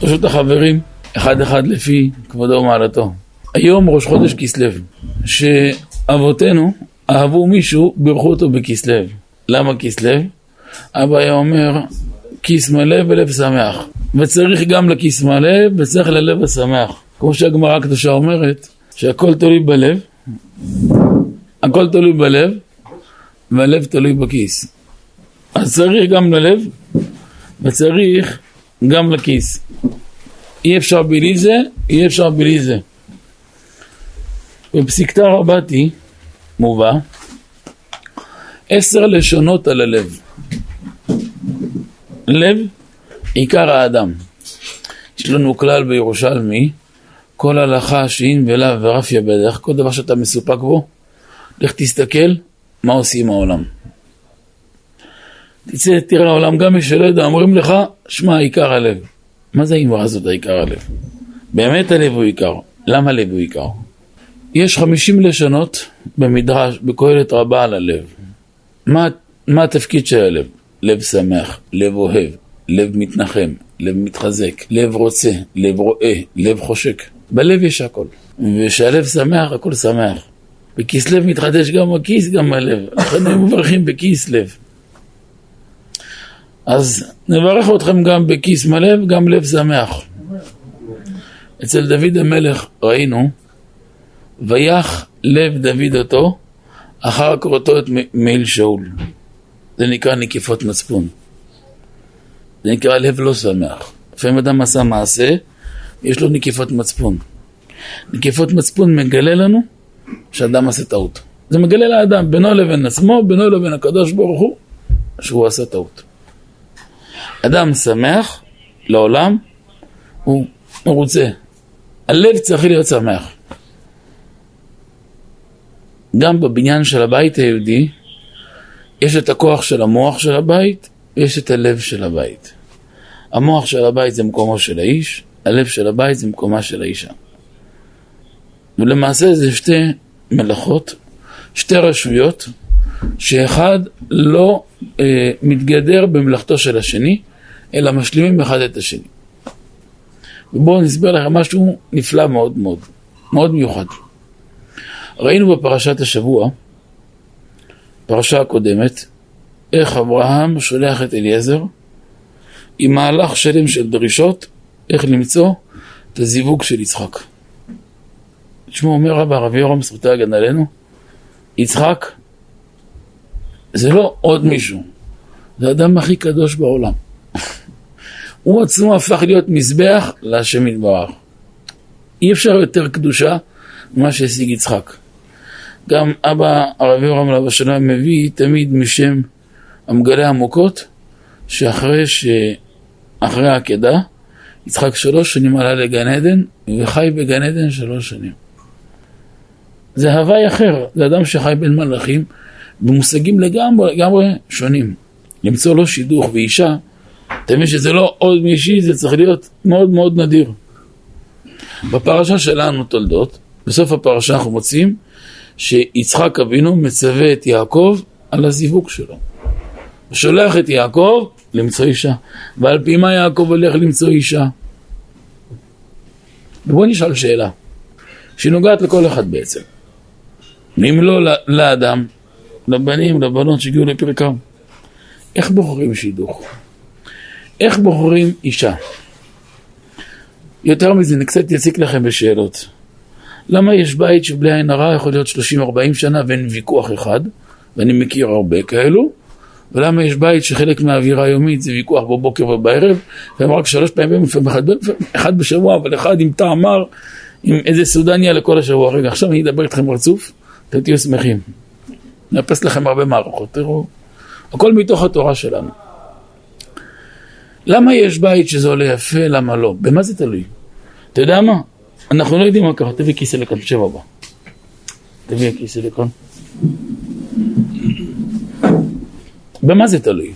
פשוט החברים, אחד אחד לפי כבודו ומעלתו. היום ראש חודש כסלו, שאבותינו אהבו מישהו, בירכו אותו בכסלו. למה כסלו? אבא היה אומר, כיס מלא ולב שמח. וצריך גם לכיס מלא וצריך ללב השמח. כמו שהגמרא הקדושה אומרת, שהכל תלוי בלב, הכל תלוי בלב, והלב תלוי בכיס. אז צריך גם ללב, וצריך גם לכיס. אי אפשר בלי זה, אי אפשר בלי זה. בפסיקתא רבתי מובא עשר לשונות על הלב. לב, עיקר האדם. יש לנו כלל בירושלמי, כל הלכה שאין ולאו ורפיה בדרך, כל דבר שאתה מסופק בו, לך תסתכל מה עושים העולם. תצא, תראה העולם, גם מי שלא יודע, אומרים לך, שמע, עיקר הלב. מה זה האמרה הזאת, העיקר הלב? באמת הלב הוא עיקר. למה הלב הוא עיקר? יש חמישים לשונות במדרש, בקהלת רבה על הלב. מה, מה התפקיד של הלב? לב שמח, לב אוהב, לב מתנחם, לב מתחזק, לב רוצה, לב רואה, לב חושק. בלב יש הכל. וכשהלב שמח, הכל שמח. בכסלו מתחדש גם הכיס, גם הלב. הם מברכים בכיס לב. אז נברך אתכם גם בכיס מלא וגם לב שמח. אצל דוד המלך ראינו, ויח לב דוד אותו, אחר קורתו את מעיל שאול. זה נקרא נקיפות מצפון. זה נקרא לב לא שמח. לפעמים אדם עשה מעשה, יש לו נקיפות מצפון. נקיפות מצפון מגלה לנו שאדם עשה טעות. זה מגלה לאדם, בינו לבין עצמו, בינו לבין הקדוש ברוך הוא, שהוא עשה טעות. אדם שמח לעולם, הוא מרוצה. הלב צריך להיות שמח. גם בבניין של הבית היהודי, יש את הכוח של המוח של הבית, ויש את הלב של הבית. המוח של הבית זה מקומו של האיש, הלב של הבית זה מקומה של האישה. ולמעשה זה שתי מלאכות, שתי רשויות, שאחד לא אה, מתגדר במלאכתו של השני, אלא משלימים אחד את השני. ובואו נסביר לכם משהו נפלא מאוד מאוד, מאוד מיוחד. ראינו בפרשת השבוע, פרשה הקודמת, איך אברהם שולח את אליעזר עם מהלך שלם של דרישות, איך למצוא את הזיווג של יצחק. תשמעו, אומר רבא רבי יורם זכותי הגן עלינו, יצחק זה לא עוד מישהו, זה האדם הכי קדוש בעולם. הוא עצמו הפך להיות מזבח להשם יתברך. אי אפשר יותר קדושה ממה שהשיג יצחק. גם אבא הרב יורם עליו השלום מביא תמיד משם המגלה עמוקות, שאחרי ש... אחרי העקדה, יצחק שלוש שנים עלה לגן עדן, וחי בגן עדן שלוש שנים. זה הוואי אחר, זה אדם שחי בין מלאכים, במושגים לגמרי, לגמרי שונים. למצוא לו שידוך ואישה, אתה מבין שזה לא עוד מישהי, זה צריך להיות מאוד מאוד נדיר. בפרשה שלנו, תולדות, בסוף הפרשה אנחנו מוצאים שיצחק אבינו מצווה את יעקב על הזיווג שלו. הוא שולח את יעקב למצוא אישה. ועל פי מה יעקב הולך למצוא אישה? ובואו נשאל שאלה, שנוגעת לכל אחד בעצם. אם לא לאדם, לבנים, לבנות שהגיעו לפרקם, איך בוחרים שידוך? איך בוחרים אישה? יותר מזה, אני קצת אציק לכם בשאלות. למה יש בית שבלי עין הרע יכול להיות 30-40 שנה ואין ויכוח אחד, ואני מכיר הרבה כאלו, ולמה יש בית שחלק מהאווירה היומית זה ויכוח בבוקר ובערב, והם רק שלוש פעמים, לפעמים אחד, אחד בשבוע, אבל אחד עם טעם מר, עם איזה סודניה לכל השבוע. רגע, עכשיו אני אדבר איתכם רצוף, אתם תהיו שמחים. נאפס לכם הרבה מערכות, תראו. הכל מתוך התורה שלנו. למה יש בית שזה עולה יפה, למה לא? במה זה תלוי? אתה יודע מה? אנחנו לא יודעים מה קרה, תביא כיסא לכאן, תשב הבא. תביא כיסא לכאן. במה זה תלוי?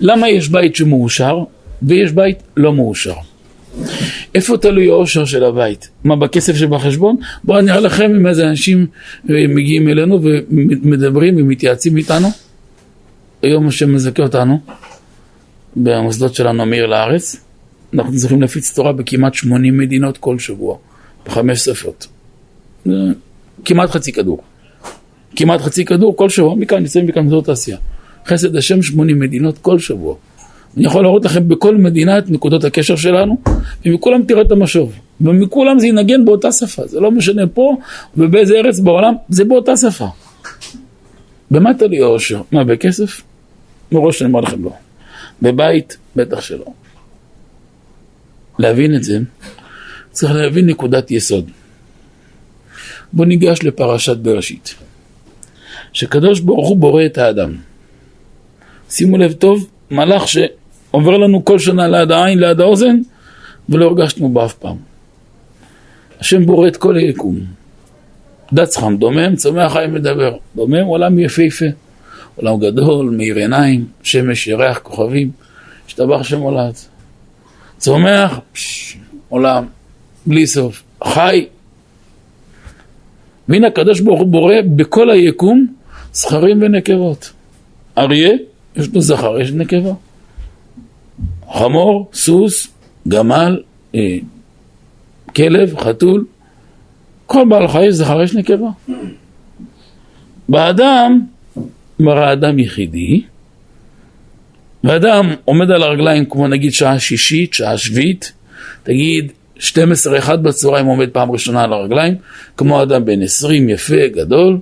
למה יש בית שמאושר ויש בית לא מאושר? איפה תלוי האושר של הבית? מה, בכסף שבחשבון? בואו אני אראה לכם עם איזה אנשים אה, מגיעים אלינו ומדברים ומתייעצים איתנו. היום השם מזכה אותנו במוסדות שלנו מעיר לארץ. אנחנו צריכים להפיץ תורה בכמעט 80 מדינות כל שבוע, בחמש שפות. כמעט חצי כדור. כמעט חצי כדור כל שבוע, מכאן נמצאים מכאן מזור תעשייה. חסד השם 80 מדינות כל שבוע. אני יכול להראות לכם בכל מדינה את נקודות הקשר שלנו, ומכולם תראה את המשוב. ומכולם זה ינגן באותה שפה, זה לא משנה פה ובאיזה ארץ בעולם, זה באותה שפה. במה לי אושר? מה, בכסף? מראש אני אומר לכם לא. בבית? בטח שלא. להבין את זה, צריך להבין נקודת יסוד. בואו ניגש לפרשת בראשית. שקדוש ברוך הוא בורא את האדם. שימו לב טוב, מלאך שעובר לנו כל שנה ליד העין, ליד האוזן, ולא הרגשנו בו אף פעם. השם בורא את כל היקום. דץ חם, דומם, צומח חיים מדבר. דומם, עולם יפהפה. עולם גדול, מאיר עיניים, שמש, ירח, כוכבים. השתבח שם עולד. צומח, פש, עולם, בלי סוף. חי. והנה הקדוש ברוך הוא בורא בכל היקום זכרים ונקבות. אריה, יש לו זכר, יש נקבה. חמור, סוס, גמל, אה, כלב, חתול, כל בעל חי זכר, יש נקבה. באדם, מראה אדם יחידי, ואדם עומד על הרגליים כמו נגיד שעה שישית, שעה שביעית, תגיד 12-1 בצהריים עומד פעם ראשונה על הרגליים, כמו אדם בן 20 יפה, גדול,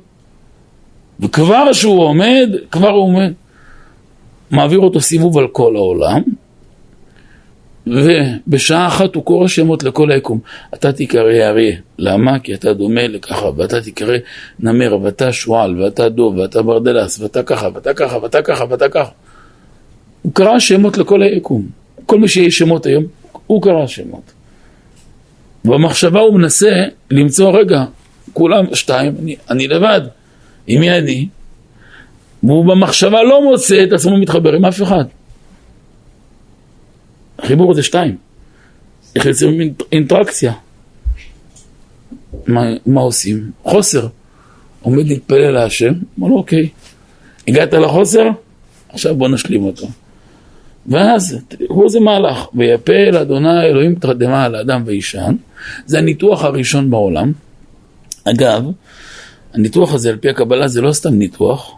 וכבר שהוא עומד, כבר הוא עומד, מעביר אותו סיבוב על כל העולם, ובשעה אחת הוא קורא שמות לכל היקום. אתה תיקרא אריה, למה? כי אתה דומה לככה, ואתה תיקרא נמר, ואתה שועל, ואתה דוב, ואתה ברדלס, ואתה ככה, ואתה ככה, ואתה ככה, ואתה ככה. הוא קרא שמות לכל היקום. כל מי שיש שמות היום, הוא קרא שמות. במחשבה הוא מנסה למצוא, רגע, כולם שתיים, אני, אני לבד, עם מי אני? והוא במחשבה לא מוצא את עצמו מתחבר עם אף אחד. החיבור זה שתיים. איך יוצאים אינטראקציה? מה, מה עושים? חוסר. עומד להתפלל להשם, אומר לו אוקיי, הגעת לחוסר? עכשיו בוא נשלים אותו. ואז תראו איזה מהלך, ויפל אדוני אלוהים תרדמה על האדם וישן, זה הניתוח הראשון בעולם. אגב, הניתוח הזה על פי הקבלה זה לא סתם ניתוח,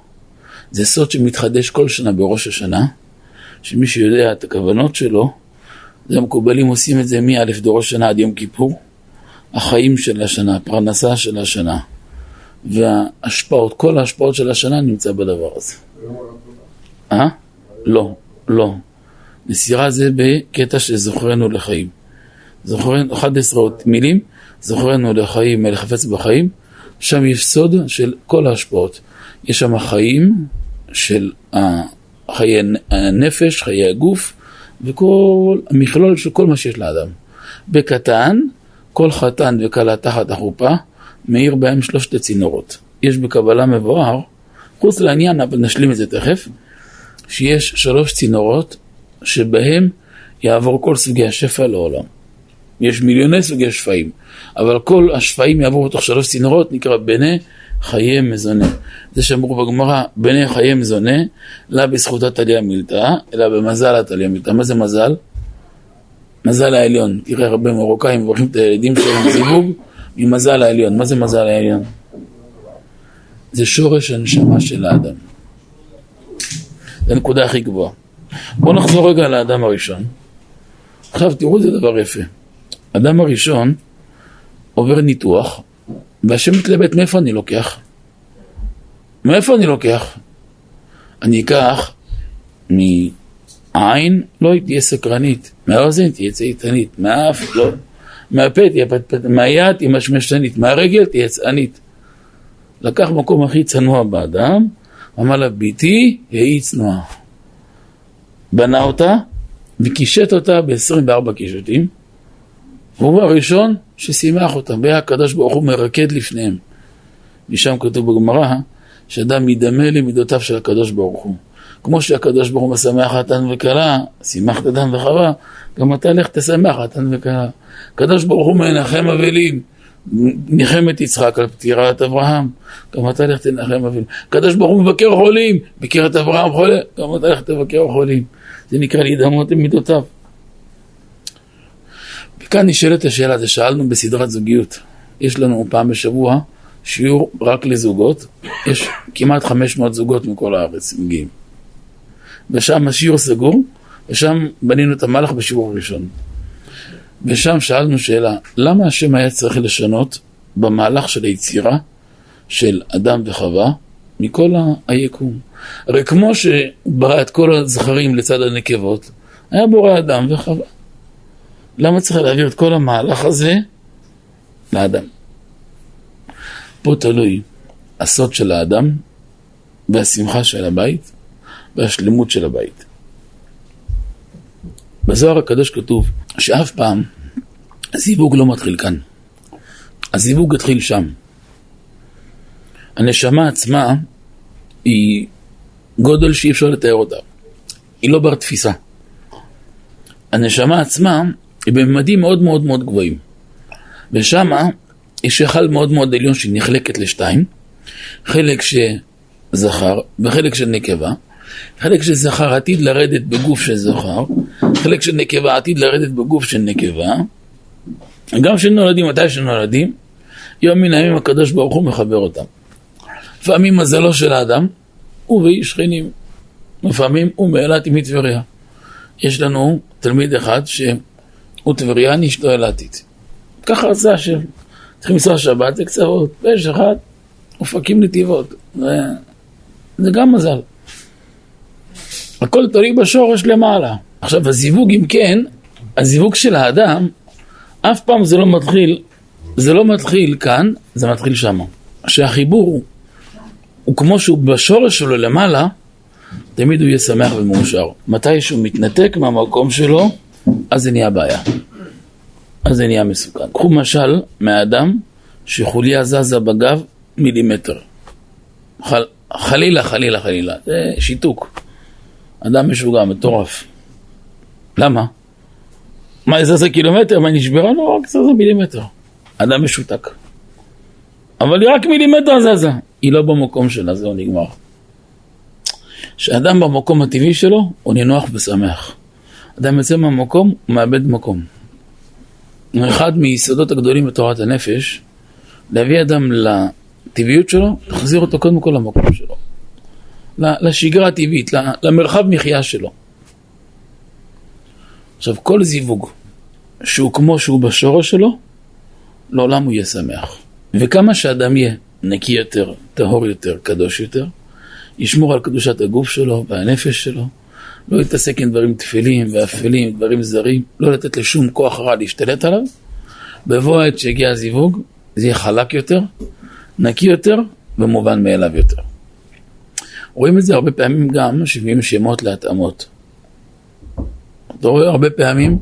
זה סוד שמתחדש כל שנה בראש השנה, שמי שיודע את הכוונות שלו, זה המקובלים עושים את זה מא' דור השנה עד יום כיפור, החיים של השנה, הפרנסה של השנה, וההשפעות, כל ההשפעות של השנה נמצא בדבר הזה. אה? לא, לא. מסירה זה בקטע שזוכרנו לחיים. זוכרנו, 11 מילים, זוכרנו לחיים, לחפץ בחיים, שם יש סוד של כל ההשפעות. יש שם חיים של חיי הנפש, חיי הגוף, וכל המכלול של כל מה שיש לאדם. בקטן, כל חתן וכלה תחת החופה, מאיר בהם שלושת הצינורות. יש בקבלה מבואר, חוץ לעניין, אבל נשלים את זה תכף, שיש שלוש צינורות שבהם יעבור כל סוגי השפע לעולם. יש מיליוני סוגי שפעים, אבל כל השפעים יעברו בתוך שלוש צינורות, נקרא בני חיי מזונה. זה שאמרו בגמרא, בני חיי מזונה, לא בזכותה תליה מילתא, אלא במזל תליה מילתא. מה זה מזל? מזל העליון. תראה הרבה מרוקאים מברכים את הילדים שלהם זיווג ממזל העליון. מה זה מזל העליון? זה שורש הנשמה של האדם. זה הנקודה הכי גבוהה. בואו נחזור רגע לאדם הראשון. עכשיו תראו איזה דבר יפה. אדם הראשון עובר ניתוח, והשם מתלבט מאיפה אני לוקח. מאיפה אני לוקח? אני אקח מהעין, לא תהיה סקרנית, מהאוזן תהיה צייתנית, מהאף, לא, מהפה תהיה פטפט, מהיד תהיה משמשנית, מהרגל תהיה צענית. לקח מקום הכי צנוע באדם, אמר לה, ביתי, היא צנועה. בנה אותה וקישט אותה ב-24 קישוטים. והוא הראשון ששימח אותם, והיה הקדוש ברוך הוא מרקד לפניהם. משם כתוב בגמרא, שאדם ידמה למידותיו של הקדוש ברוך הוא. כמו שהקדוש ברוך הוא משמח חתן וכלה, שימח אדם וחווה, גם אתה לך תשמח חתן וכלה. הקדוש ברוך הוא מנחם אבלים, ניחם את יצחק על פטירת אברהם, גם אתה לך תנחם אבלים. הקדוש ברוך הוא מבקר חולים, מכיר את אברהם חולה, גם אתה לך תבקר חולים. זה נקרא להידמות למידותיו. כאן נשאלת השאלה, זה שאלנו בסדרת זוגיות. יש לנו פעם בשבוע שיעור רק לזוגות, יש כמעט 500 זוגות מכל הארץ מגיעים. ושם השיעור סגור, ושם בנינו את המהלך בשיעור הראשון. ושם שאלנו שאלה, למה השם היה צריך לשנות במהלך של היצירה של אדם וחווה מכל היקום? הרי כמו שברא את כל הזכרים לצד הנקבות, היה בורא אדם וחווה. למה צריך להעביר את כל המהלך הזה לאדם? פה תלוי הסוד של האדם והשמחה של הבית והשלמות של הבית. בזוהר הקדוש כתוב שאף פעם הזיווג לא מתחיל כאן. הזיווג התחיל שם. הנשמה עצמה היא גודל שאי אפשר לתאר אותה. היא לא בר תפיסה. הנשמה עצמה היא בממדים מאוד מאוד מאוד גבוהים. ושמה יש היכל מאוד מאוד עליון שהיא נחלקת לשתיים, חלק שזכר וחלק של נקבה. חלק של זכר עתיד לרדת בגוף של זכר, חלק של נקבה עתיד לרדת בגוף של נקבה. גם כשנולדים, מתי שנולדים, יום מן הימים הקדוש ברוך הוא מחבר אותם. לפעמים מזלו של האדם הוא ואי שכנים, לפעמים הוא מאילת עם טבריה. יש לנו תלמיד אחד שהוא טבריאני, אשתו אילתית. ככה רצה השם. צריכים לנסוע שבת לקצוות, ויש אחד, אופקים נתיבות. זה גם מזל. הכל תלוי בשורש למעלה. עכשיו הזיווג אם כן, הזיווג של האדם, אף פעם זה לא מתחיל, זה לא מתחיל כאן, זה מתחיל שמה. שהחיבור הוא כמו שהוא בשורש שלו למעלה, תמיד הוא יהיה שמח ומאושר. מתי שהוא מתנתק מהמקום שלו, אז זה נהיה בעיה. אז זה נהיה מסוכן. קחו משל מהאדם שחוליה זזה בגב מילימטר. חל, חלילה, חלילה, חלילה. זה שיתוק. אדם משוגע, מטורף. למה? מה, זה זזה קילומטר? מה, נשברה? לא, רק זזה מילימטר. אדם משותק. אבל היא רק מילימטר זזה. היא לא במקום שלה, זהו נגמר. כשאדם במקום הטבעי שלו, הוא נינוח ושמח. אדם יוצא מהמקום, הוא מאבד מקום. אחד מיסודות הגדולים בתורת הנפש, להביא אדם לטבעיות שלו, להחזיר אותו קודם כל למקום שלו. לשגרה הטבעית, למרחב מחיה שלו. עכשיו, כל זיווג שהוא כמו שהוא בשורש שלו, לעולם הוא יהיה שמח. וכמה שאדם יהיה נקי יותר, טהור יותר, קדוש יותר, ישמור על קדושת הגוף שלו והנפש שלו, לא להתעסק עם דברים תפלים ואפלים, דברים זרים, לא לתת לשום כוח רע להשתלט עליו. בבוא העת שהגיע הזיווג, זה יהיה חלק יותר, נקי יותר ומובן מאליו יותר. רואים את זה הרבה פעמים גם, שמביאים שמות להתאמות. אתה רואה הרבה פעמים,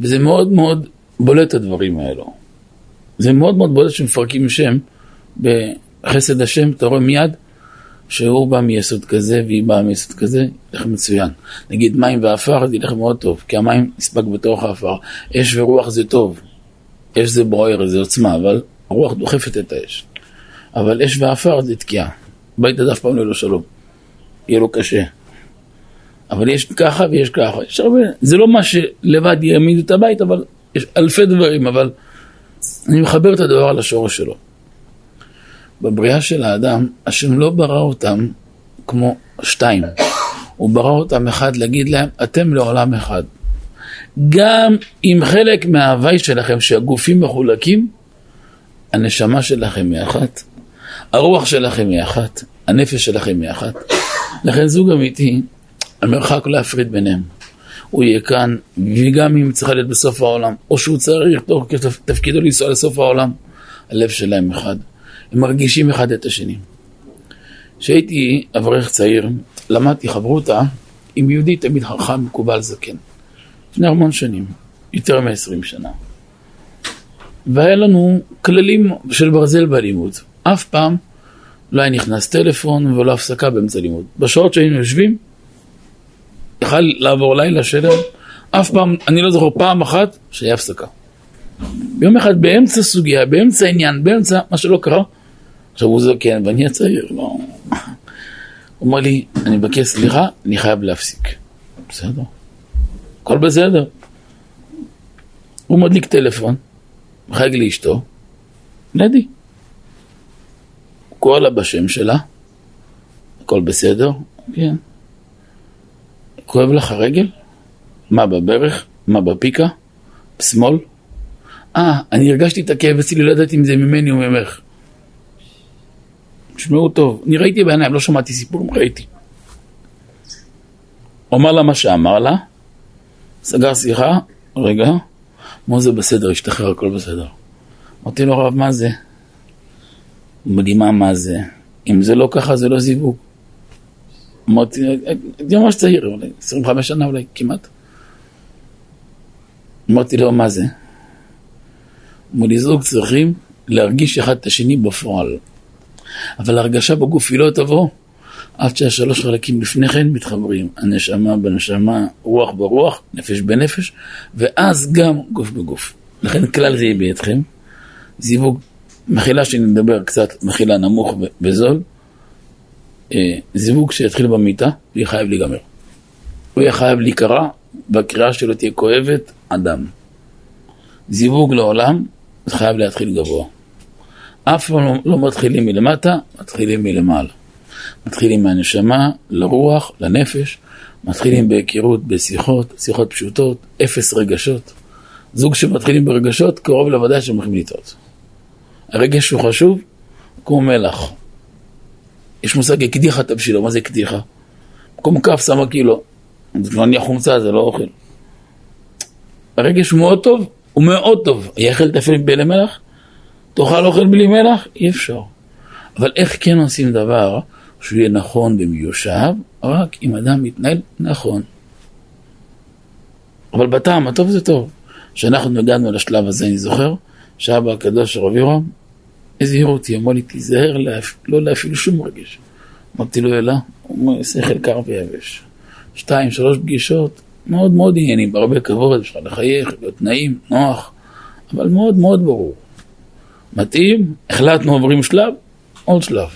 וזה מאוד מאוד בולט הדברים האלו. זה מאוד מאוד בולט שמפרקים שם בחסד השם, אתה רואה מיד שהוא בא מיסוד כזה והיא באה מיסוד כזה, ילך מצוין. נגיד מים ועפר, זה ילך מאוד טוב, כי המים נספק בתוך העפר. אש ורוח זה טוב, אש זה בוער, זה עוצמה, אבל הרוח דוחפת את האש. אבל אש ועפר זה תקיעה. בית עד אף פעם לא שלום. יהיה לו קשה. אבל יש ככה ויש ככה. יש הרבה, זה לא מה שלבד יעמיד את הבית, אבל יש אלפי דברים, אבל אני מחבר את הדבר על השורש שלו. בבריאה של האדם, השם לא ברא אותם כמו שתיים. הוא ברא אותם אחד להגיד להם, אתם לעולם אחד. גם אם חלק מההוואי שלכם, שהגופים מחולקים, הנשמה שלכם היא אחת, הרוח שלכם היא אחת, הנפש שלכם היא אחת. לכן זוג אמיתי, המרחק לא יפריד ביניהם. הוא יהיה כאן, וגם אם צריך להיות בסוף העולם, או שהוא צריך, תוך תפקידו לנסוע לסוף העולם, הלב שלהם אחד. הם מרגישים אחד את השני. כשהייתי אברך צעיר, למדתי חברותה עם יהודי תמיד חכם מקובל זקן. לפני המון שנים, יותר מ-20 שנה. והיה לנו כללים של ברזל בלימוד. אף פעם לא היה נכנס טלפון ולא הפסקה באמצע לימוד. בשעות שהיינו יושבים, יכל לעבור לילה שלם, אף פעם, אני לא זוכר פעם אחת שהיה הפסקה. יום אחד באמצע סוגיה, באמצע עניין, באמצע מה שלא קרה, עכשיו הוא זקן ואני הצעיר, לא... הוא אומר לי, אני מבקש סליחה, אני חייב להפסיק. בסדר, הכל בסדר. הוא מדליק טלפון, מחייג לאשתו. הוא קורא לה בשם שלה, הכל בסדר, כן. כואב לך הרגל? מה בברך? מה בפיקה? בשמאל? אה, אני הרגשתי את הכאב אצלי, לא ידעתי אם זה ממני או ממך. תשמעו טוב, אני ראיתי בעיניים, לא שמעתי סיפור, ראיתי. הוא אמר לה מה שאמר לה, סגר שיחה, רגע, אמר זה בסדר, השתחרר, הכל בסדר. אמרתי לו, רב, מה זה? מדהימה מה זה. אם זה לא ככה, זה לא זיווג. אמרתי, הייתי ממש צעיר, אולי 25 שנה אולי, כמעט. אמרתי לו, מה זה? אמרו לי, זוג צריכים להרגיש אחד את השני בפועל. אבל הרגשה בגוף היא לא תבוא עד שהשלוש חלקים לפני כן מתחברים. הנשמה בנשמה, רוח ברוח, נפש בנפש, ואז גם גוף בגוף. לכן כלל זה יהיה בידכם. זיווג, מחילה שנדבר קצת, מחילה נמוך וזול. אה, זיווג שיתחיל במיטה, ויהיה חייב להיגמר. הוא יהיה חייב להיקרע, והקריאה שלו תהיה כואבת, אדם. זיווג לעולם, זה חייב להתחיל גבוה. אף פעם לא, לא מתחילים מלמטה, מתחילים מלמעלה. מתחילים מהנשמה, לרוח, לנפש, מתחילים בהיכרות, בשיחות, שיחות פשוטות, אפס רגשות. זוג שמתחילים ברגשות, קרוב לוודאי שהם הולכים לטעות. הרגש הוא חשוב, כמו מלח. יש מושג הקדיחה תבשילו, מה זה הקדיחה? במקום כף שמה קילו. זה לא נהיה חומצה, זה לא אוכל. הרגש הוא מאוד טוב, הוא מאוד טוב. יאכל תפל בלי מלח? תאכל אוכל בלי מלח? אי אפשר. אבל איך כן עושים דבר שהוא יהיה נכון ומיושב? רק אם אדם מתנהל נכון. אבל בטעם הטוב זה טוב. כשאנחנו הגענו לשלב הזה, אני זוכר, שאבא הקדוש רבי יורם הזהיר אותי, אמר לי, תיזהר לא להפעיל שום רגש. אמרתי לו, אלא, הוא אומר, שכל קר ויבש. שתיים, שלוש פגישות, מאוד מאוד עניינים, בהרבה כבוד, אפשר לחייך, להיות נעים, נוח, אבל מאוד מאוד ברור. מתאים, החלטנו עוברים שלב, עוד שלב.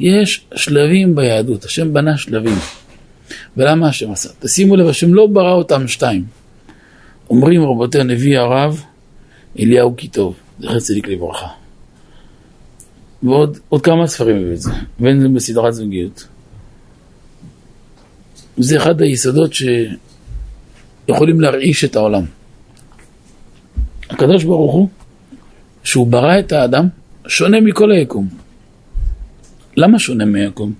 יש שלבים ביהדות, השם בנה שלבים. ולמה השם עשה? תשימו לב, השם לא ברא אותם שתיים. אומרים רבותי הנביא הרב אליהו כי טוב, זכר צדיק לברכה. ועוד כמה ספרים הביא את זה, ואין זה בסדרת זוגיות. זה אחד היסודות שיכולים להרעיש את העולם. הקדוש ברוך הוא, שהוא ברא את האדם, שונה מכל היקום. למה שונה מהיקום?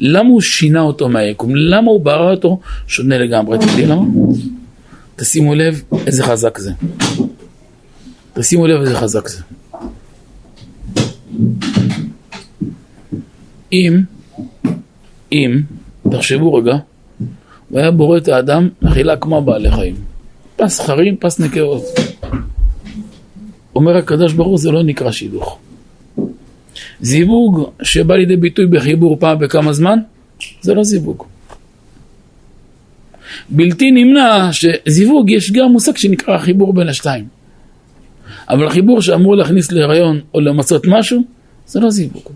למה הוא שינה אותו מהיקום? למה הוא ברא אותו שונה לגמרי? אתם למה? תשימו לב איזה חזק זה. תשימו לב איזה חזק זה. אם, אם, תחשבו רגע, הוא היה בורא את האדם אכילה כמו בעלי חיים. פס חרים, פס נקרות. אומר הקדוש ברוך הוא, זה לא נקרא שידוך. זיווג שבא לידי ביטוי בחיבור פעם בכמה זמן, זה לא זיווג. בלתי נמנע שזיווג יש גם מושג שנקרא חיבור בין השתיים. אבל חיבור שאמור להכניס להיריון או למצות משהו, זה לא זיווג.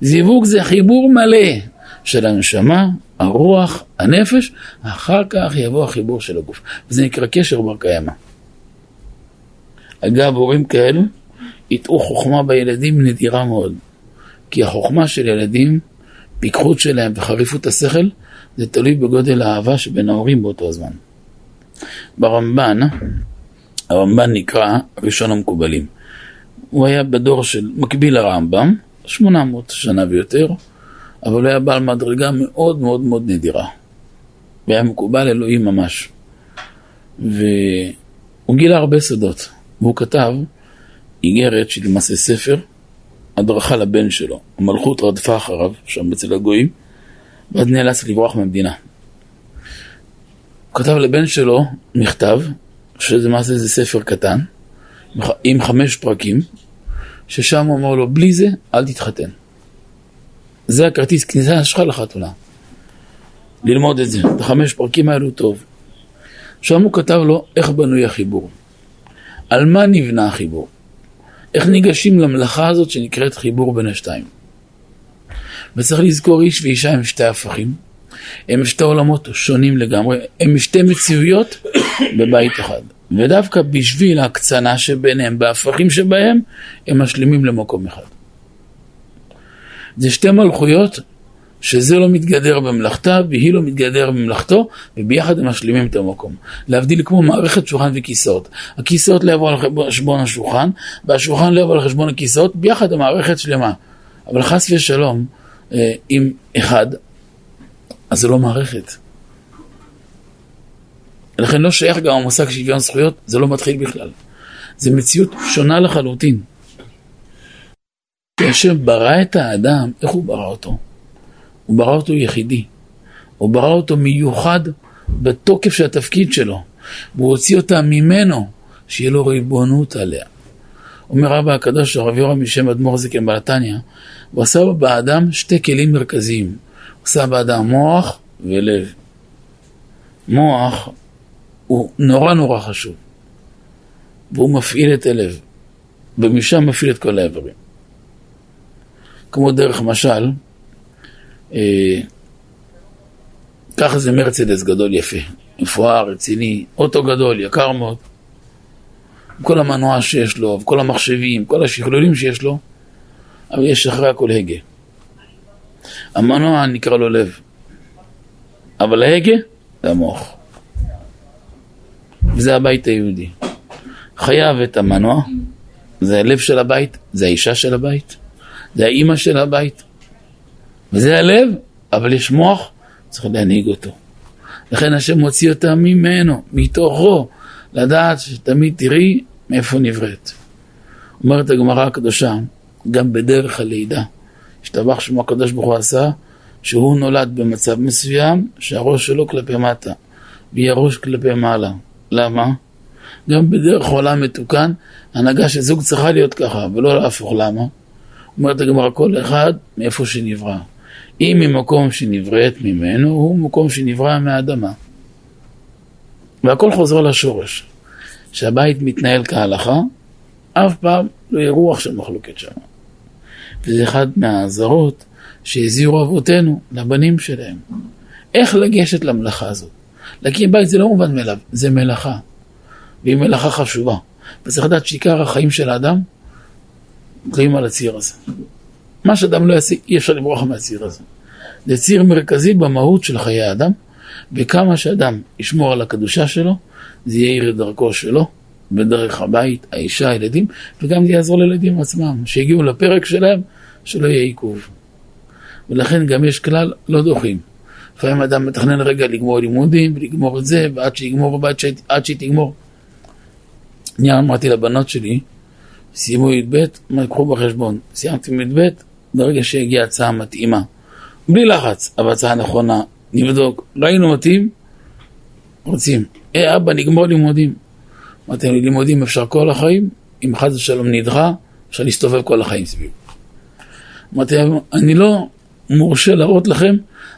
זיווג זה חיבור מלא של הנשמה, הרוח, הנפש, אחר כך יבוא החיבור של הגוף. וזה נקרא קשר בר קיימא. אגב, הורים כאלו יטעו חוכמה בילדים נדירה מאוד. כי החוכמה של ילדים, פיקחות שלהם וחריפות השכל, זה תלוי בגודל האהבה שבין ההורים באותו הזמן. ברמב"ן, הרמב"ן נקרא ראשון המקובלים. הוא היה בדור של מקביל לרמב"ם, 800 שנה ויותר, אבל הוא היה בעל מדרגה מאוד מאוד מאוד נדירה. והיה מקובל אלוהים ממש. והוא גילה הרבה סודות, והוא כתב איגרת שהיא למעשה ספר, הדרכה לבן שלו. המלכות רדפה אחריו, שם אצל הגויים, ואז נאלץ לברוח מהמדינה. הוא כתב לבן שלו מכתב, שזה למעשה זה ספר קטן, עם חמש פרקים, ששם הוא אומר לו, בלי זה, אל תתחתן. זה הכרטיס כניסה שלך לחתונה. ללמוד את זה. את החמש פרקים האלו טוב. שם הוא כתב לו איך בנוי החיבור. על מה נבנה החיבור. איך ניגשים למלאכה הזאת שנקראת חיבור בין השתיים. וצריך לזכור איש ואישה הם שתי הפכים. הם שתי עולמות שונים לגמרי. הם שתי מציאויות בבית אחד. ודווקא בשביל ההקצנה שביניהם, בהפכים שבהם, הם משלימים למקום אחד. זה שתי מלכויות שזה לא מתגדר במלאכתה והיא לא מתגדר במלאכתו, וביחד הם משלימים את המקום. להבדיל כמו מערכת שולחן וכיסאות. הכיסאות לא יבואו על חשבון השולחן, והשולחן לא יבוא על חשבון הכיסאות, ביחד המערכת שלמה. אבל חס ושלום, אה, עם אחד, אז זה לא מערכת. לכן לא שייך גם המושג שוויון זכויות, זה לא מתחיל בכלל. זה מציאות שונה לחלוטין. כשם ברא את האדם, איך הוא ברא אותו? הוא ברא אותו יחידי. הוא ברא אותו מיוחד בתוקף של התפקיד שלו. והוא הוציא אותה ממנו, שיהיה לו ריבונות עליה. אומר רבא הקדוש, הרב יורם משם אדמו"ר זקן בלתניא, הוא עשה באדם שתי כלים מרכזיים. הוא עשה באדם מוח ולב. מוח הוא נורא נורא חשוב, והוא מפעיל את הלב, ומשם מפעיל את כל האיברים. כמו דרך משל, ככה זה מרצדס גדול יפה, מפואר, רציני, אוטו גדול, יקר מאוד. כל המנוע שיש לו, כל המחשבים, כל השכלולים שיש לו, אבל יש אחרי הכל הגה. המנוע נקרא לו לב, אבל ההגה זה המוח. וזה הבית היהודי. חייב את המנוע, זה הלב של הבית, זה האישה של הבית, זה האימא של הבית, וזה הלב, אבל יש מוח, צריך להנהיג אותו. לכן השם מוציא אותה ממנו, מתוכו, לדעת שתמיד תראי מאיפה נבראת. אומרת הגמרא הקדושה, גם בדרך הלידה, השתבח שמו הקדוש ברוך הוא עשה, שהוא נולד במצב מסוים שהראש שלו כלפי מטה, והיא הראש כלפי מעלה. למה? גם בדרך עולם מתוקן, הנהגה של זוג צריכה להיות ככה, ולא להפוך. למה? אומרת הגמרא, כל אחד מאיפה שנברא. אם ממקום שנבראת ממנו, הוא מקום שנברא מהאדמה. והכל חוזר לשורש. שהבית מתנהל כהלכה, אף פעם לא יהיה רוח של מחלוקת שם. וזה אחד מהאזהרות שהזהירו אבותינו לבנים שלהם. איך לגשת למלאכה הזאת? להקים בית זה לא מובן מאליו, זה מלאכה. והיא מלאכה חשובה. וצריך לדעת שעיקר החיים של האדם חיים על הציר הזה. מה שאדם לא יעשה, אי אפשר לברוח מהציר הזה. זה ציר מרכזי במהות של חיי האדם, וכמה שאדם ישמור על הקדושה שלו, זה יאיר את דרכו שלו, בדרך הבית, האישה, הילדים, וגם זה יעזור לילדים עצמם, שיגיעו לפרק שלהם, שלא יהיה עיכוב. ולכן גם יש כלל, לא דוחים. לפעמים אדם מתכנן רגע לגמור לימודים, ולגמור את זה, ועד שיגמור, ועד שהיא תגמור. אני אמרתי לבנות שלי, סיימו י"ב, קחו בחשבון, סיימתם י"ב, ברגע שהגיעה הצעה מתאימה, בלי לחץ, אבל הצעה נכונה, נבדוק, ראינו מתאים, רוצים. אה, אבא, נגמור לימודים. אמרתי לי, לימודים אפשר כל החיים, אם חס ושלום נדחה, אפשר להסתובב כל החיים סביב. אמרתי להם, אני לא מורשה להראות לכם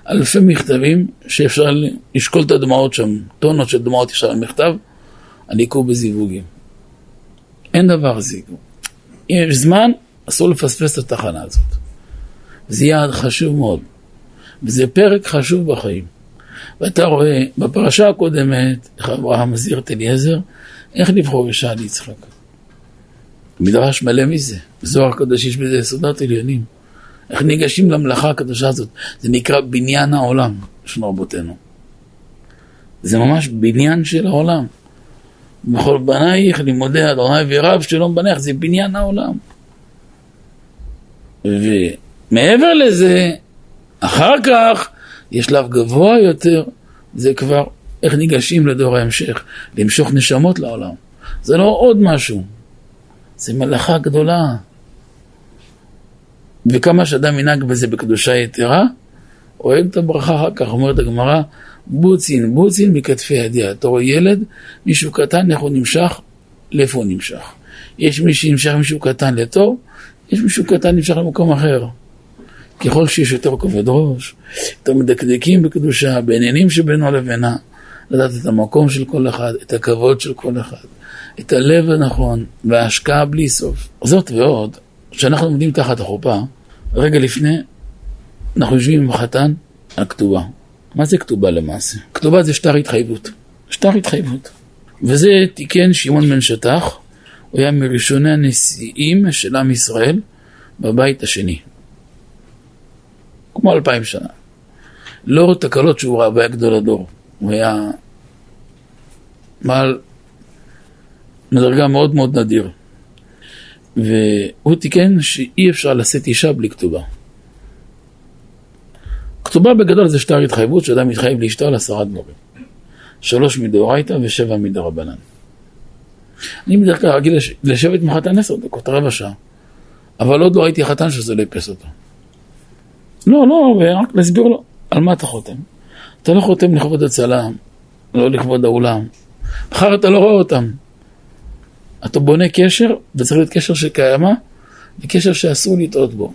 אלפי מכתבים שאפשר לשקול את הדמעות שם, טונות של דמעות יש על מכתב, על עיכוב בזיווגים. אין דבר זיווג. אם יש זמן, אסור לפספס את התחנה הזאת. זה יעד חשוב מאוד, וזה פרק חשוב בחיים. ואתה רואה בפרשה הקודמת, איך אברהם מזהיר את אליעזר, איך לבחור אישה ליצחק. מדרש מלא מזה, בזוהר הקדוש יש בזה יסודות עליונים. איך ניגשים למלאכה הקדושה הזאת, זה נקרא בניין העולם של רבותינו. זה ממש בניין של העולם. בכל בנייך לימודי אדוני ורב שלום בנייך, זה בניין העולם. ומעבר לזה, אחר כך יש שלב גבוה יותר, זה כבר איך ניגשים לדור ההמשך, למשוך נשמות לעולם. זה לא עוד משהו, זה מלאכה גדולה. וכמה שאדם ינהג בזה בקדושה יתרה, אוהב את הברכה אחר כך, אומרת הגמרא, בוצין, בוצין מכתפי ידיעה. אתה רואה ילד, מישהו קטן, איך הוא נמשך? לאיפה הוא נמשך? יש מי שנמשך מישהו קטן לטוב, יש מישהו קטן נמשך למקום אחר. ככל שיש יותר כובד ראש, יותר מדקדקים בקדושה, בעניינים שבינו לבינה, לדעת את המקום של כל אחד, את הכבוד של כל אחד, את הלב הנכון וההשקעה בלי סוף. זאת ועוד, כשאנחנו עומדים תחת החופה, רגע לפני, אנחנו יושבים עם החתן על כתובה. מה זה כתובה למעשה? כתובה זה שטר התחייבות. שטר התחייבות. וזה תיקן שמעון בן שטח, הוא היה מראשוני הנשיאים של עם ישראל בבית השני. כמו אלפיים שנה. לא תקלות שהוא ראה, היה גדול הדור. הוא היה בעל מדרגה מאוד מאוד נדיר. והוא תיקן שאי אפשר לשאת אישה בלי כתובה. כתובה בגדול זה שטר התחייבות שאדם מתחייב לאשתו על עשרה דברים. שלוש מדאורייתא ושבע מדרבנן. אני בדרך כלל רגיל לשבת עם החתן עשר דקות, רבע שעה. אבל עוד לא ראיתי חתן שזה לא יפס אותו. לא, לא, ורק להסביר לו על מה אתה חותם. אתה לא חותם לכבוד הצלם, לא לכבוד האולם. מחר אתה לא רואה אותם. אתה בונה קשר, וצריך להיות קשר שקיימה, וקשר שאסור לטעות בו.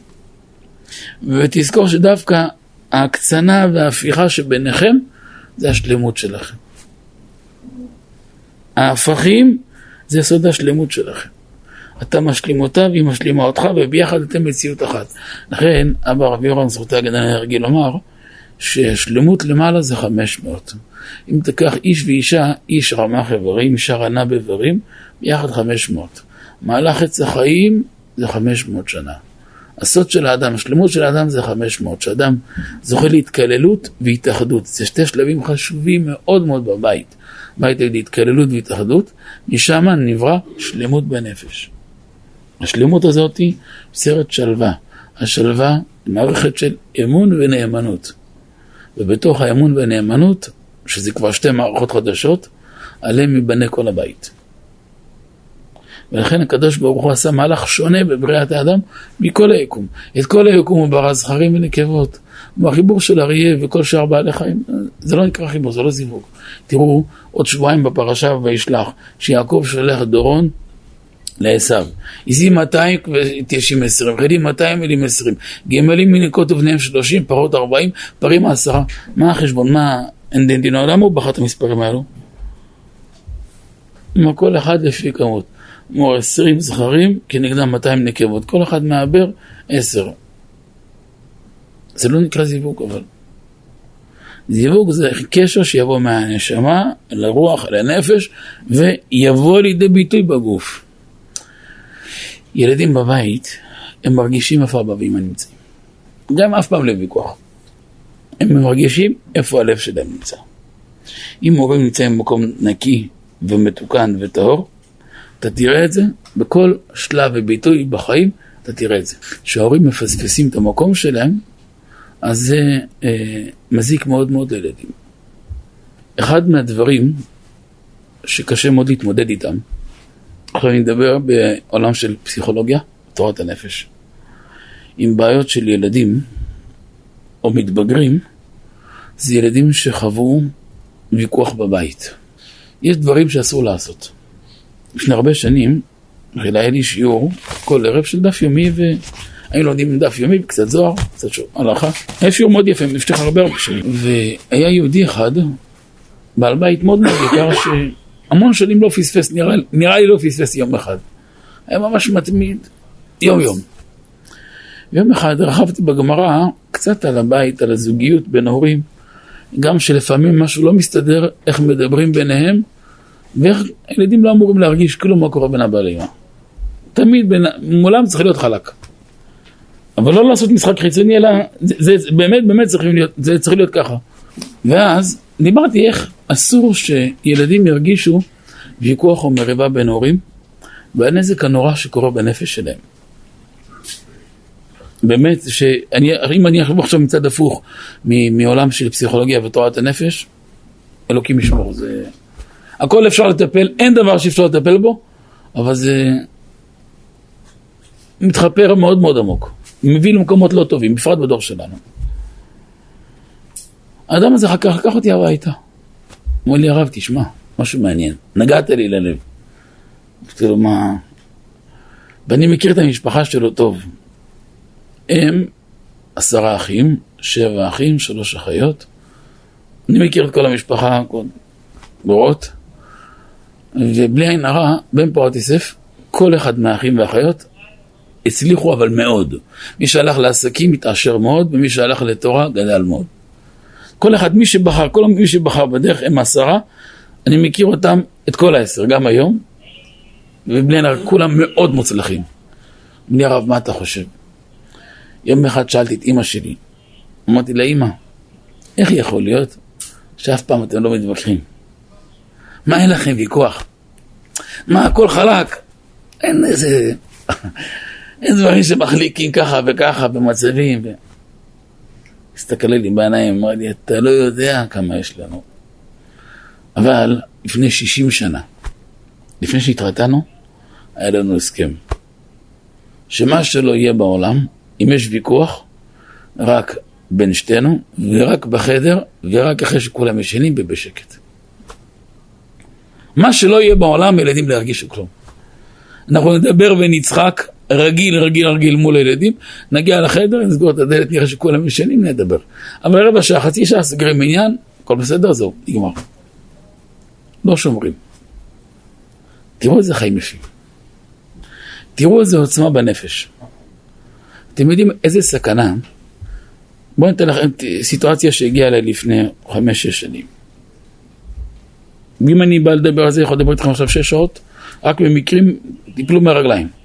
ותזכור שדווקא ההקצנה וההפיכה שביניכם, זה השלמות שלכם. ההפכים זה יסוד השלמות שלכם. אתה משלים אותה והיא משלימה אותך, וביחד אתם מציאות אחת. לכן, אבא רבי יורם זכותי הגנה הרגיל לומר, ששלמות למעלה זה 500. אם תיקח איש ואישה, איש רמ"ח איברים, אישה רנה באיברים, ביחד 500. מהלך עץ החיים זה 500 שנה. הסוד של האדם, השלמות של האדם זה 500, שאדם זוכה להתקללות והתאחדות. זה שתי שלבים חשובים מאוד מאוד בבית. בית היהודי, התקללות והתאחדות, משם נברא שלמות בנפש. השלמות הזאת היא סרט שלווה. השלווה היא מערכת של אמון ונאמנות. ובתוך האמון והנאמנות, שזה כבר שתי מערכות חדשות, עליהם ייבנה כל הבית. ולכן הקדוש ברוך הוא עשה מהלך שונה בבריאת האדם מכל היקום. את כל היקום הוא ברא זכרים ונקבות. בחיבור של אריה וכל שאר בעלי חיים, זה לא נקרא חיבור, זה לא זיווג. תראו, עוד שבועיים בפרשה וישלח, שיעקב שולח דורון לעשו. עזי 200 ותיישים 20, חיילים 200 אלים 20, גמלים מניקות ובניהם 30, פרות 40, פרים 10. מה החשבון? מה אין דין דינו? למה הוא בחר את המספרים האלו? מה כל אחד לפי כמות. כמו 20 זכרים כנגדם 200 נקבות, כל אחד מעבר 10. זה לא נקרא זיווג אבל. זיווג זה קשר שיבוא מהנשמה לרוח, לנפש, ויבוא לידי ביטוי בגוף. ילדים בבית, הם מרגישים איפה אבא ואמא נמצאים. גם אף פעם לא ויכוח. הם מרגישים איפה הלב שלהם נמצא. אם הורים נמצאים במקום נקי ומתוקן וטהור, אתה תראה את זה בכל שלב וביטוי בחיים, אתה תראה את זה. כשההורים מפספסים את המקום שלהם, אז זה אה, מזיק מאוד מאוד לילדים. אחד מהדברים שקשה מאוד להתמודד איתם, עכשיו אני מדבר בעולם של פסיכולוגיה, תורת הנפש, עם בעיות של ילדים או מתבגרים, זה ילדים שחוו ויכוח בבית. יש דברים שאסור לעשות. לפני הרבה שנים, היה לי שיעור כל ערב של דף יומי, והיינו לומדים דף יומי, קצת זוהר, קצת שוב, הלכה. היה שיעור מאוד יפה, נפתח הרבה הרבה שנים. והיה יהודי אחד, בעל בית מאוד מאוד יקר, שהמון שנים לא פספס, נראה, נראה לי לא פספס יום אחד. היה ממש מתמיד, יום יום. אחד רכבתי בגמרא קצת על הבית, על הזוגיות בין ההורים, גם שלפעמים משהו לא מסתדר, איך מדברים ביניהם, ואיך ילדים לא אמורים להרגיש כלום מה קורה בין אבא לאמא. תמיד בין, מולם צריך להיות חלק. אבל לא לעשות משחק חיצוני, אלא זה, זה באמת באמת צריך להיות, זה צריך להיות ככה. ואז דיברתי איך אסור שילדים ירגישו ויכוח או מריבה בין הורים, והנזק הנורא שקורה בנפש שלהם. באמת, שאני, אם אני אחשוב עכשיו מצד הפוך מעולם של פסיכולוגיה ותורת הנפש, אלוקים ישמור, זה... הכל אפשר לטפל, אין דבר שאפשר לטפל בו, אבל זה מתחפר מאוד מאוד עמוק, מביא למקומות לא טובים, בפרט בדור שלנו. האדם הזה אחר כך לקח אותי הביתה. אמר לי הרב, תשמע, משהו מעניין, נגעת לי ללב. אמרתי לו, מה... ואני מכיר את המשפחה שלו טוב. הם עשרה אחים, שבע אחים, שלוש אחיות. אני מכיר את כל המשפחה, דורות. ובלי עין הרע, בן פורת יוסף, כל אחד מהאחים והאחיות הצליחו אבל מאוד. מי שהלך לעסקים התעשר מאוד, ומי שהלך לתורה גדל מאוד. כל אחד, מי שבחר, כל מי שבחר בדרך הם עשרה, אני מכיר אותם, את כל העשר, גם היום, ובני הנער כולם מאוד מוצלחים. בני הרב, מה אתה חושב? יום אחד שאלתי את אימא שלי, אמרתי לה, אימא, איך יכול להיות שאף פעם אתם לא מתווכחים? מה אין לכם ויכוח? מה, הכל חלק? אין איזה... אין דברים שמחליקים ככה וככה במצבים. ו... הסתכל לי בעיניים, אמר לי, אתה לא יודע כמה יש לנו. אבל לפני 60 שנה, לפני שהתרתנו, היה לנו הסכם. שמה שלא יהיה בעולם, אם יש ויכוח, רק בין שתינו, ורק בחדר, ורק אחרי שכולם ישנים ובשקט. מה שלא יהיה בעולם, ילדים לא ירגישו כלום. אנחנו נדבר ונצחק רגיל, רגיל, רגיל מול הילדים, נגיע לחדר, נסגור את הדלת, נראה שכולם ישנים, נדבר. אבל רבע שעה, חצי שעה, סגרים עניין, הכל בסדר, זהו, נגמר. לא שומרים. תראו איזה חיים יפים. תראו איזה עוצמה בנפש. אתם יודעים איזה סכנה? בואו ניתן לכם סיטואציה שהגיעה אליי לפני חמש-שש שנים. אם אני בא לדבר על זה, יכול לדבר איתכם עכשיו שש שעות, רק במקרים, תיפלו מהרגליים.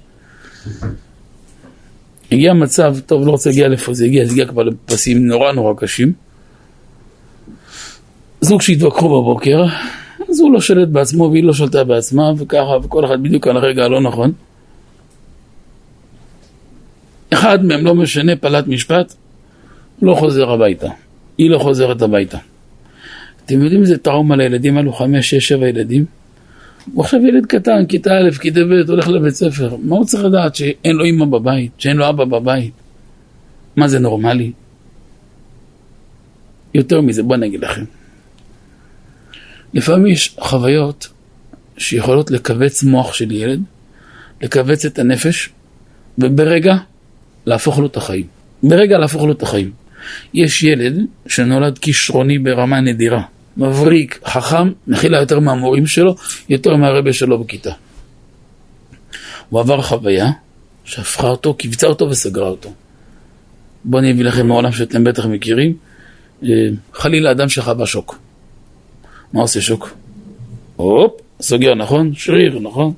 הגיע מצב, טוב, לא רוצה להגיע לאיפה זה הגיע, זה הגיע כבר לפסים נורא נורא קשים. זוג שהתווכחו בבוקר, אז הוא לא שולט בעצמו והיא לא שולטה בעצמה, וככה, וכל אחד בדיוק על הרגע הלא נכון. אחד מהם, לא משנה, פלט משפט, לא חוזר הביתה. היא לא חוזרת הביתה. אתם יודעים איזה טראומה לילדים האלו, חמש, שש, שבע ילדים? הוא עכשיו ילד קטן, כיתה א', כיתה ב', הולך לבית ספר. מה הוא צריך לדעת? שאין לו אימא בבית, שאין לו אבא בבית. מה זה נורמלי? יותר מזה, בואו אני אגיד לכם. לפעמים יש חוויות שיכולות לכווץ מוח של ילד, לכווץ את הנפש, וברגע להפוך לו את החיים. ברגע להפוך לו את החיים. יש ילד שנולד כישרוני ברמה נדירה. מבריק, חכם, מכילה יותר מהמורים שלו, יותר מהרבה שלו בכיתה. הוא עבר חוויה שהפכה אותו, קיבצה אותו וסגרה אותו. בואו אני אביא לכם מעולם שאתם בטח מכירים. אה, חלילה אדם שחווה שוק. מה עושה שוק? הופ, סוגר, נכון? שריר, נכון?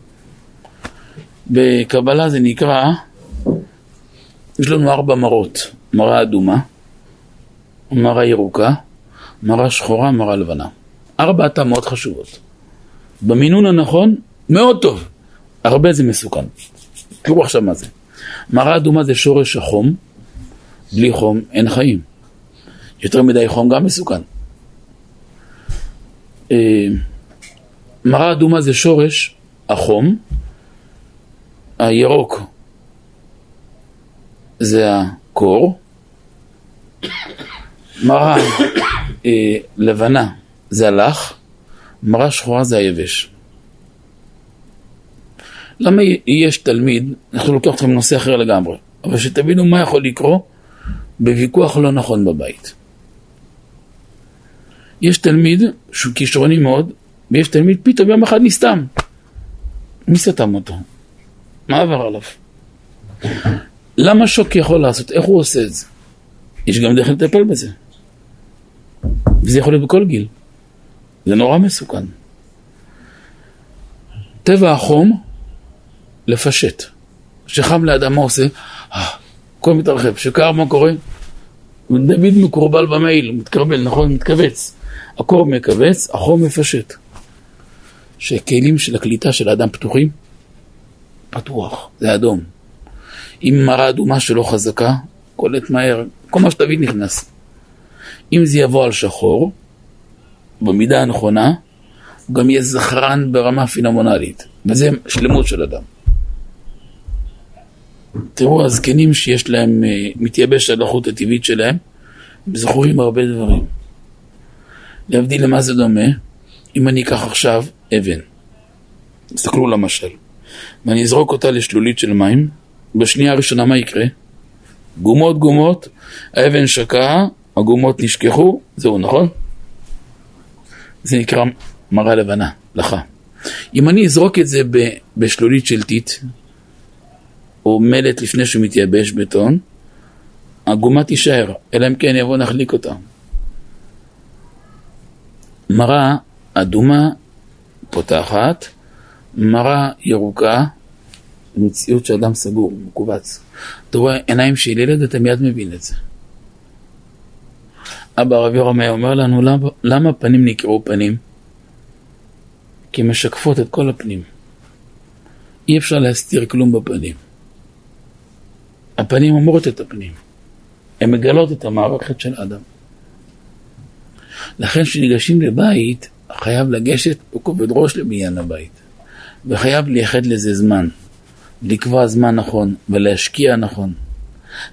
בקבלה זה נקרא, יש לנו ארבע מראות. מראה אדומה, מראה ירוקה, מראה שחורה, מראה לבנה. ארבע התאמות חשובות. במינון הנכון, מאוד טוב. הרבה זה מסוכן. תראו עכשיו מה זה. מראה אדומה זה שורש החום, בלי חום אין חיים. יותר מדי חום גם מסוכן. אה, מראה אדומה זה שורש החום, הירוק זה הקור, מראה אה, לבנה זה הלך, מראה שחורה זה היבש. למה יש תלמיד, אנחנו לוקח אתכם לנושא אחר לגמרי, אבל שתבינו מה יכול לקרות בוויכוח לא נכון בבית. יש תלמיד שהוא כישרוני מאוד, ויש תלמיד פתאום יום אחד נסתם. מי סתם אותו? מה עבר עליו? למה שוק יכול לעשות? איך הוא עושה את זה? יש גם דרך לטפל בזה. וזה יכול להיות בכל גיל. זה נורא מסוכן. טבע החום, לפשט. כשחם לאדם מה עושה? אה, הכל מתרחב. כשקר מה קורה? דוד מקורבל במעיל, מתקרבל, נכון? מתכווץ. הקור מכווץ, החום מפשט. שכלים של הקליטה של האדם פתוחים? פתוח, זה אדום. אם מראה אדומה שלא חזקה, קולט מהר, כל מה שתביא נכנס. אם זה יבוא על שחור, במידה הנכונה, הוא גם יהיה זכרן ברמה פינומונלית, וזה שלמות של אדם. תראו, הזקנים שיש להם, אה, מתייבש הלחות הטבעית שלהם, הם זכורים הרבה דברים. להבדיל למה זה דומה, אם אני אקח עכשיו אבן, תסתכלו למשל, ואני אזרוק אותה לשלולית של מים, בשנייה הראשונה מה יקרה? גומות גומות, האבן שקעה, הגומות נשכחו, זהו, נכון? זה נקרא מראה לבנה, לך. אם אני אזרוק את זה בשלולית של טיט, או מלט לפני שהוא מתייבש בטון, הגומה תישאר, אלא אם כן יבוא נחליק אותה. מראה אדומה פותחת, מראה ירוקה, מציאות שאדם סגור, מכווץ. אתה רואה עיניים של ילד, אתה מיד מבין את זה. אבא רב יורם היה אומר לנו, למה, למה פנים נקראו פנים? כי משקפות את כל הפנים. אי אפשר להסתיר כלום בפנים. הפנים אומרות את הפנים. הן מגלות את המערכת של האדם. לכן כשניגשים לבית, חייב לגשת בכובד ראש לבניין הבית. וחייב לייחד לזה זמן. לקבוע זמן נכון ולהשקיע נכון.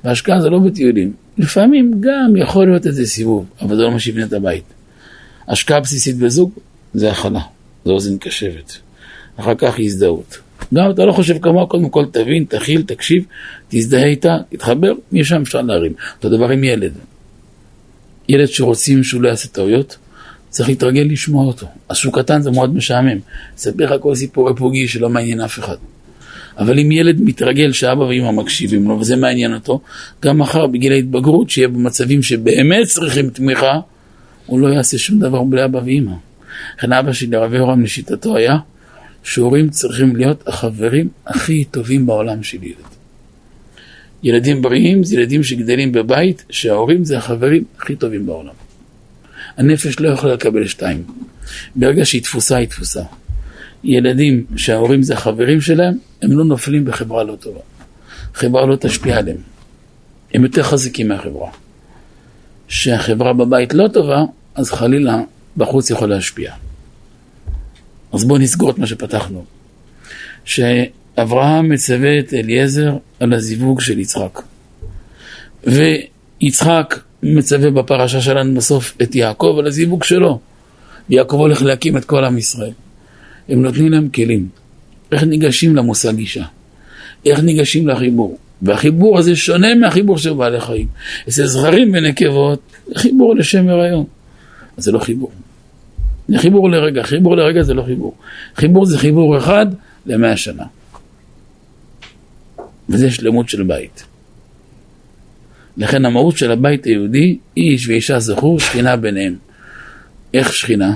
והשקעה זה לא בטיולים. לפעמים גם יכול להיות איזה סיבוב, אבל זה לא מה שיבנה את הבית. השקעה בסיסית בזוג זה הכלה, זה אוזן קשבת. אחר כך הזדהות. גם אתה לא חושב כמוה, קודם כל תבין, תכיל, תקשיב, תזדהה איתה, תתחבר, משם אפשר להרים. אותו דבר עם ילד. ילד שרוצים שהוא לא יעשה טעויות, צריך להתרגל לשמוע אותו. אז שהוא קטן זה מאוד משעמם. אספר לך כל סיפורי פוגי שלא מעניין אף אחד. אבל אם ילד מתרגל שאבא ואמא מקשיבים לו וזה מעניין אותו, גם מחר בגיל ההתבגרות, שיהיה במצבים שבאמת צריכים תמיכה, הוא לא יעשה שום דבר בלי אבא ואמא. לכן אבא שלי, הרב יורם, לשיטתו היה שהורים צריכים להיות החברים הכי טובים בעולם של ילד. ילדים בריאים זה ילדים שגדלים בבית שההורים זה החברים הכי טובים בעולם. הנפש לא יכולה לקבל שתיים. ברגע שהיא תפוסה, היא תפוסה. ילדים שההורים זה החברים שלהם, הם לא נופלים בחברה לא טובה. חברה לא תשפיע עליהם. הם יותר חזקים מהחברה. כשהחברה בבית לא טובה, אז חלילה בחוץ יכול להשפיע. אז בואו נסגור את מה שפתחנו. שאברהם מצווה את אליעזר על הזיווג של יצחק. ויצחק מצווה בפרשה שלנו בסוף את יעקב על הזיווג שלו. יעקב הולך להקים את כל עם ישראל. הם נותנים להם כלים. איך ניגשים למושג אישה? איך ניגשים לחיבור? והחיבור הזה שונה מהחיבור של בעלי חיים. אצל זכרים ונקבות, חיבור לשם הריון. אז זה לא חיבור. זה חיבור לרגע, חיבור לרגע זה לא חיבור. חיבור זה חיבור אחד למאה שנה. וזה שלמות של בית. לכן המהות של הבית היהודי, איש ואישה זכור, שכינה ביניהם. איך שכינה?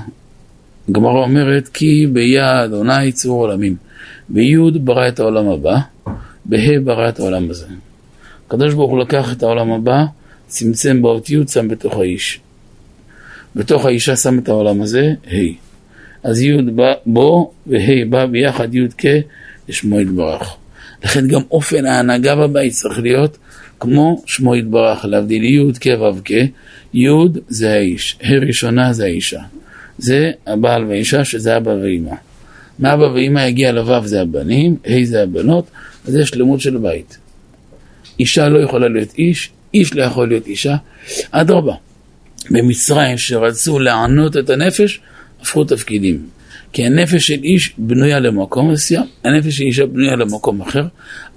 הגמרא אומרת כי ביד עונה צור עולמים. ביוד ברא את העולם הבא, בה' ברא את העולם הזה. הקדוש ברוך הוא לקח את העולם הבא, צמצם באות י', שם בתוך האיש. בתוך האישה שם את העולם הזה, ה'. אז י' בא בו וה' בא ביחד י' כ' לשמו יתברך. לכן גם אופן ההנהגה בבית צריך להיות כמו שמו יתברך, להבדיל י' כ' ו' כ', י' זה האיש, ה' ראשונה זה האישה. זה הבעל והאישה שזה אבא ואימא. מאבא ואימא יגיע לו' זה הבנים, ה' זה הבנות, אז יש שלמות של בית. אישה לא יכולה להיות איש, איש לא יכול להיות אישה. אדרבה, במצרים שרצו לענות את הנפש, הפכו תפקידים. כי הנפש של איש בנויה למקום מסוים, הנפש של אישה בנויה למקום אחר.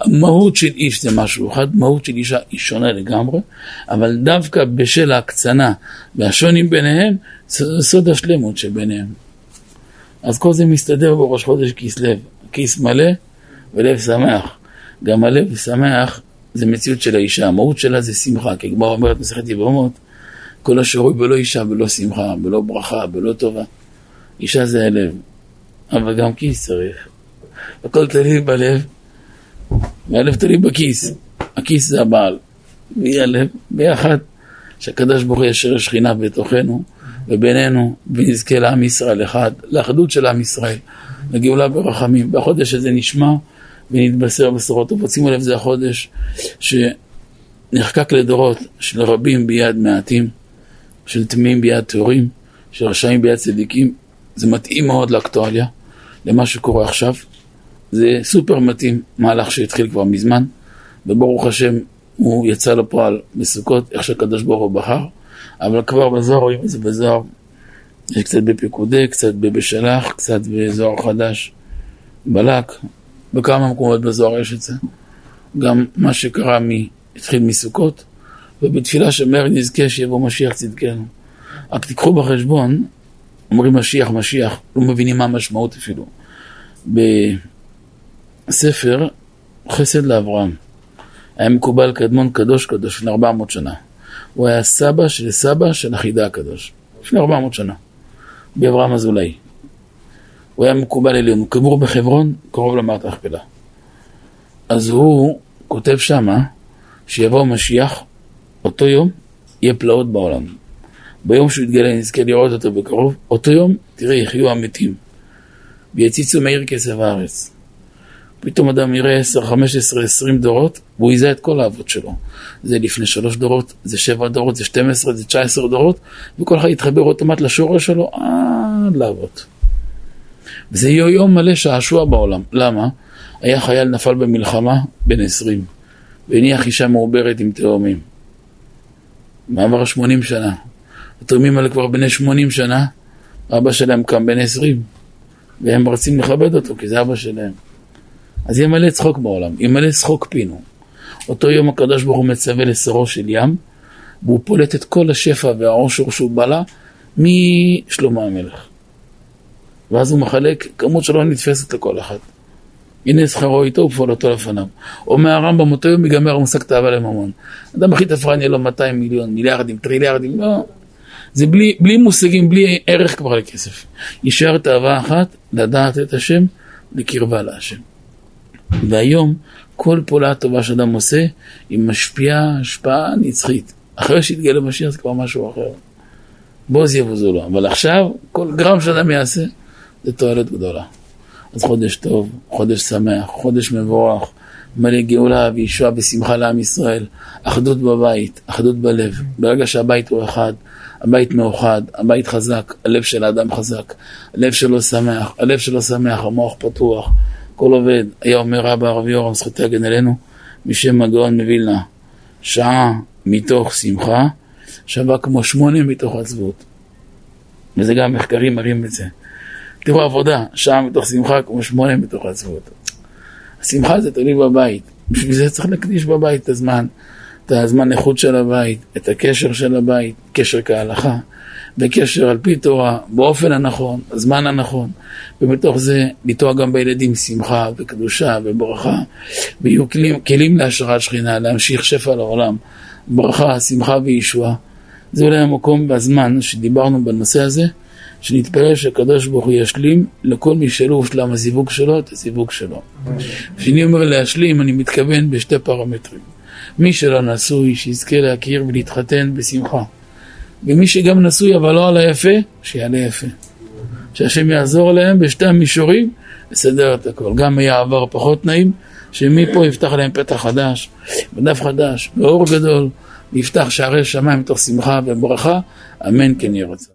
המהות של איש זה משהו אחד, מהות של אישה היא שונה לגמרי, אבל דווקא בשל ההקצנה והשוני ביניהם, זה סוד השלמות שביניהם. אז כל זה מסתדר בראש חודש כסלו, כיס מלא ולב שמח. גם הלב שמח זה מציאות של האישה, המהות שלה זה שמחה, כי כבר אומרת מסכת יבמות, כל השרוי בלא אישה, בלא שמחה, בלא ברכה, בלא טובה. אישה זה הלב, אבל גם כיס צריך. הכל תלוי בלב, והלב תלוי בכיס. הכיס זה הבעל, והיא הלב, ביחד, שהקדוש ברוך הוא ישר שכינה בתוכנו ובינינו, ונזכה לעם ישראל אחד, לאחדות של עם ישראל, לגאולה ברחמים. בחודש הזה נשמע ונתבשר בשורות טובות. שימו לב, זה החודש שנחקק לדורות של רבים ביד מעטים, של טמאים ביד טהורים, של רשעים ביד צדיקים. זה מתאים מאוד לאקטואליה, למה שקורה עכשיו. זה סופר מתאים, מהלך שהתחיל כבר מזמן, וברוך השם הוא יצא לפועל בסוכות, איך שהקדוש ברוך הוא בחר, אבל כבר בזוהר רואים את זה בזוהר, יש קצת בפיקודי, קצת בבשלח, קצת בזוהר חדש, בלק, בכמה מקומות בזוהר יש את זה. גם מה שקרה מ... התחיל מסוכות, ובתפילה שמר נזכה שיבוא משיח צדקנו. רק תיקחו בחשבון אומרים משיח, משיח, לא מבינים מה המשמעות אפילו. בספר חסד לאברהם, היה מקובל קדמון קדוש קדוש לפני 400 שנה. הוא היה סבא של סבא של החידה הקדוש, לפני 400 שנה, באברהם אזולאי. הוא היה מקובל עליון, הוא קבור בחברון, קרוב למערת הכפלה. אז הוא כותב שמה, שיבוא משיח, אותו יום, יהיה פלאות בעולם. ביום שהוא יתגלה נזכה לראות אותו בקרוב, אותו יום, תראה, יחיו המתים. ויציצו מאיר כסף הארץ. פתאום אדם יראה 10, 15, 20 דורות, והוא יזהה את כל האבות שלו. זה לפני שלוש דורות, זה שבע דורות, זה 12, זה 19 דורות, וכל אחד יתחבר אוטומט לשורש שלו עד לאבות. וזה יהיה יום מלא שעשוע בעולם. למה? היה חייל נפל במלחמה בן 20, והניח אישה מעוברת עם תאומים. מעבר 80 שנה. התאומים האלה כבר בני 80 שנה, אבא שלהם קם בן 20, והם רוצים לכבד אותו, כי זה אבא שלהם. אז יהיה מלא צחוק בעולם, יהיה מלא צחוק פינו. אותו יום הקדוש ברוך הוא מצווה לשרו של ים, והוא פולט את כל השפע והעושר שהוא בלע משלמה המלך. ואז הוא מחלק כמות שלא נתפסת לכל אחד. הנה שכרו איתו ופעולתו לפניו. אומר הרמב"ם, אותו יום ייגמר המושג תאווה לממון. אדם הכי תפרן יהיה לו 200 מיליון, מיליארדים, טריליארדים, לא. זה בלי, בלי מושגים, בלי ערך כבר לכסף. יישאר תאווה אחת, לדעת את השם, לקרבה להשם. והיום, כל פעולה טובה שאדם עושה, היא משפיעה השפעה נצחית. אחרי שיתגלה משיח זה כבר משהו אחר. בוז יבוזו לו. אבל עכשיו, כל גרם שאדם יעשה, זה תועלת גדולה. אז חודש טוב, חודש שמח, חודש מבורך, מלא גאולה וישועה ושמחה לעם ישראל, אחדות בבית, אחדות בלב. ברגע שהבית הוא אחד, הבית מאוחד, הבית חזק, הלב של האדם חזק, הלב שלו שמח, הלב שלו שמח, המוח פתוח, הכל עובד. היה אומר רבא הרב יורם, זכותי הגן אלינו, משם הגאון מווילנה, שעה מתוך שמחה שווה כמו שמונה מתוך עצבות. וזה גם מחקרים מראים את זה. תראו עבודה, שעה מתוך שמחה כמו שמונה מתוך עצבות. השמחה זה תלוי בבית, בשביל זה צריך להקדיש בבית את הזמן, את הזמן איכות של הבית, את הקשר של הבית, קשר כהלכה, בקשר על פי תורה, באופן הנכון, בזמן הנכון, ומתוך זה לטוע גם בילדים שמחה וקדושה וברכה, ויהיו כלים, כלים להשראת שכינה, להמשיך שפע לעולם, ברכה, שמחה וישועה. זה אולי המקום והזמן שדיברנו בנושא הזה. שנתפלל שהקדוש ברוך הוא ישלים לכל מי שלא הושלם הזיווג שלו את הזיווג שלו. כשאני אומר להשלים, אני מתכוון בשתי פרמטרים. מי שלא נשוי, שיזכה להכיר ולהתחתן בשמחה. ומי שגם נשוי אבל לא על היפה, שיעלה יפה. שהשם יעזור להם בשתי המישורים לסדר את הכל. גם יהיה עבר פחות נעים, שמפה יפתח להם פתח חדש, בדף חדש, באור גדול, ויפתח שערי שמיים מתוך שמחה וברכה, אמן כן יהיה רצון.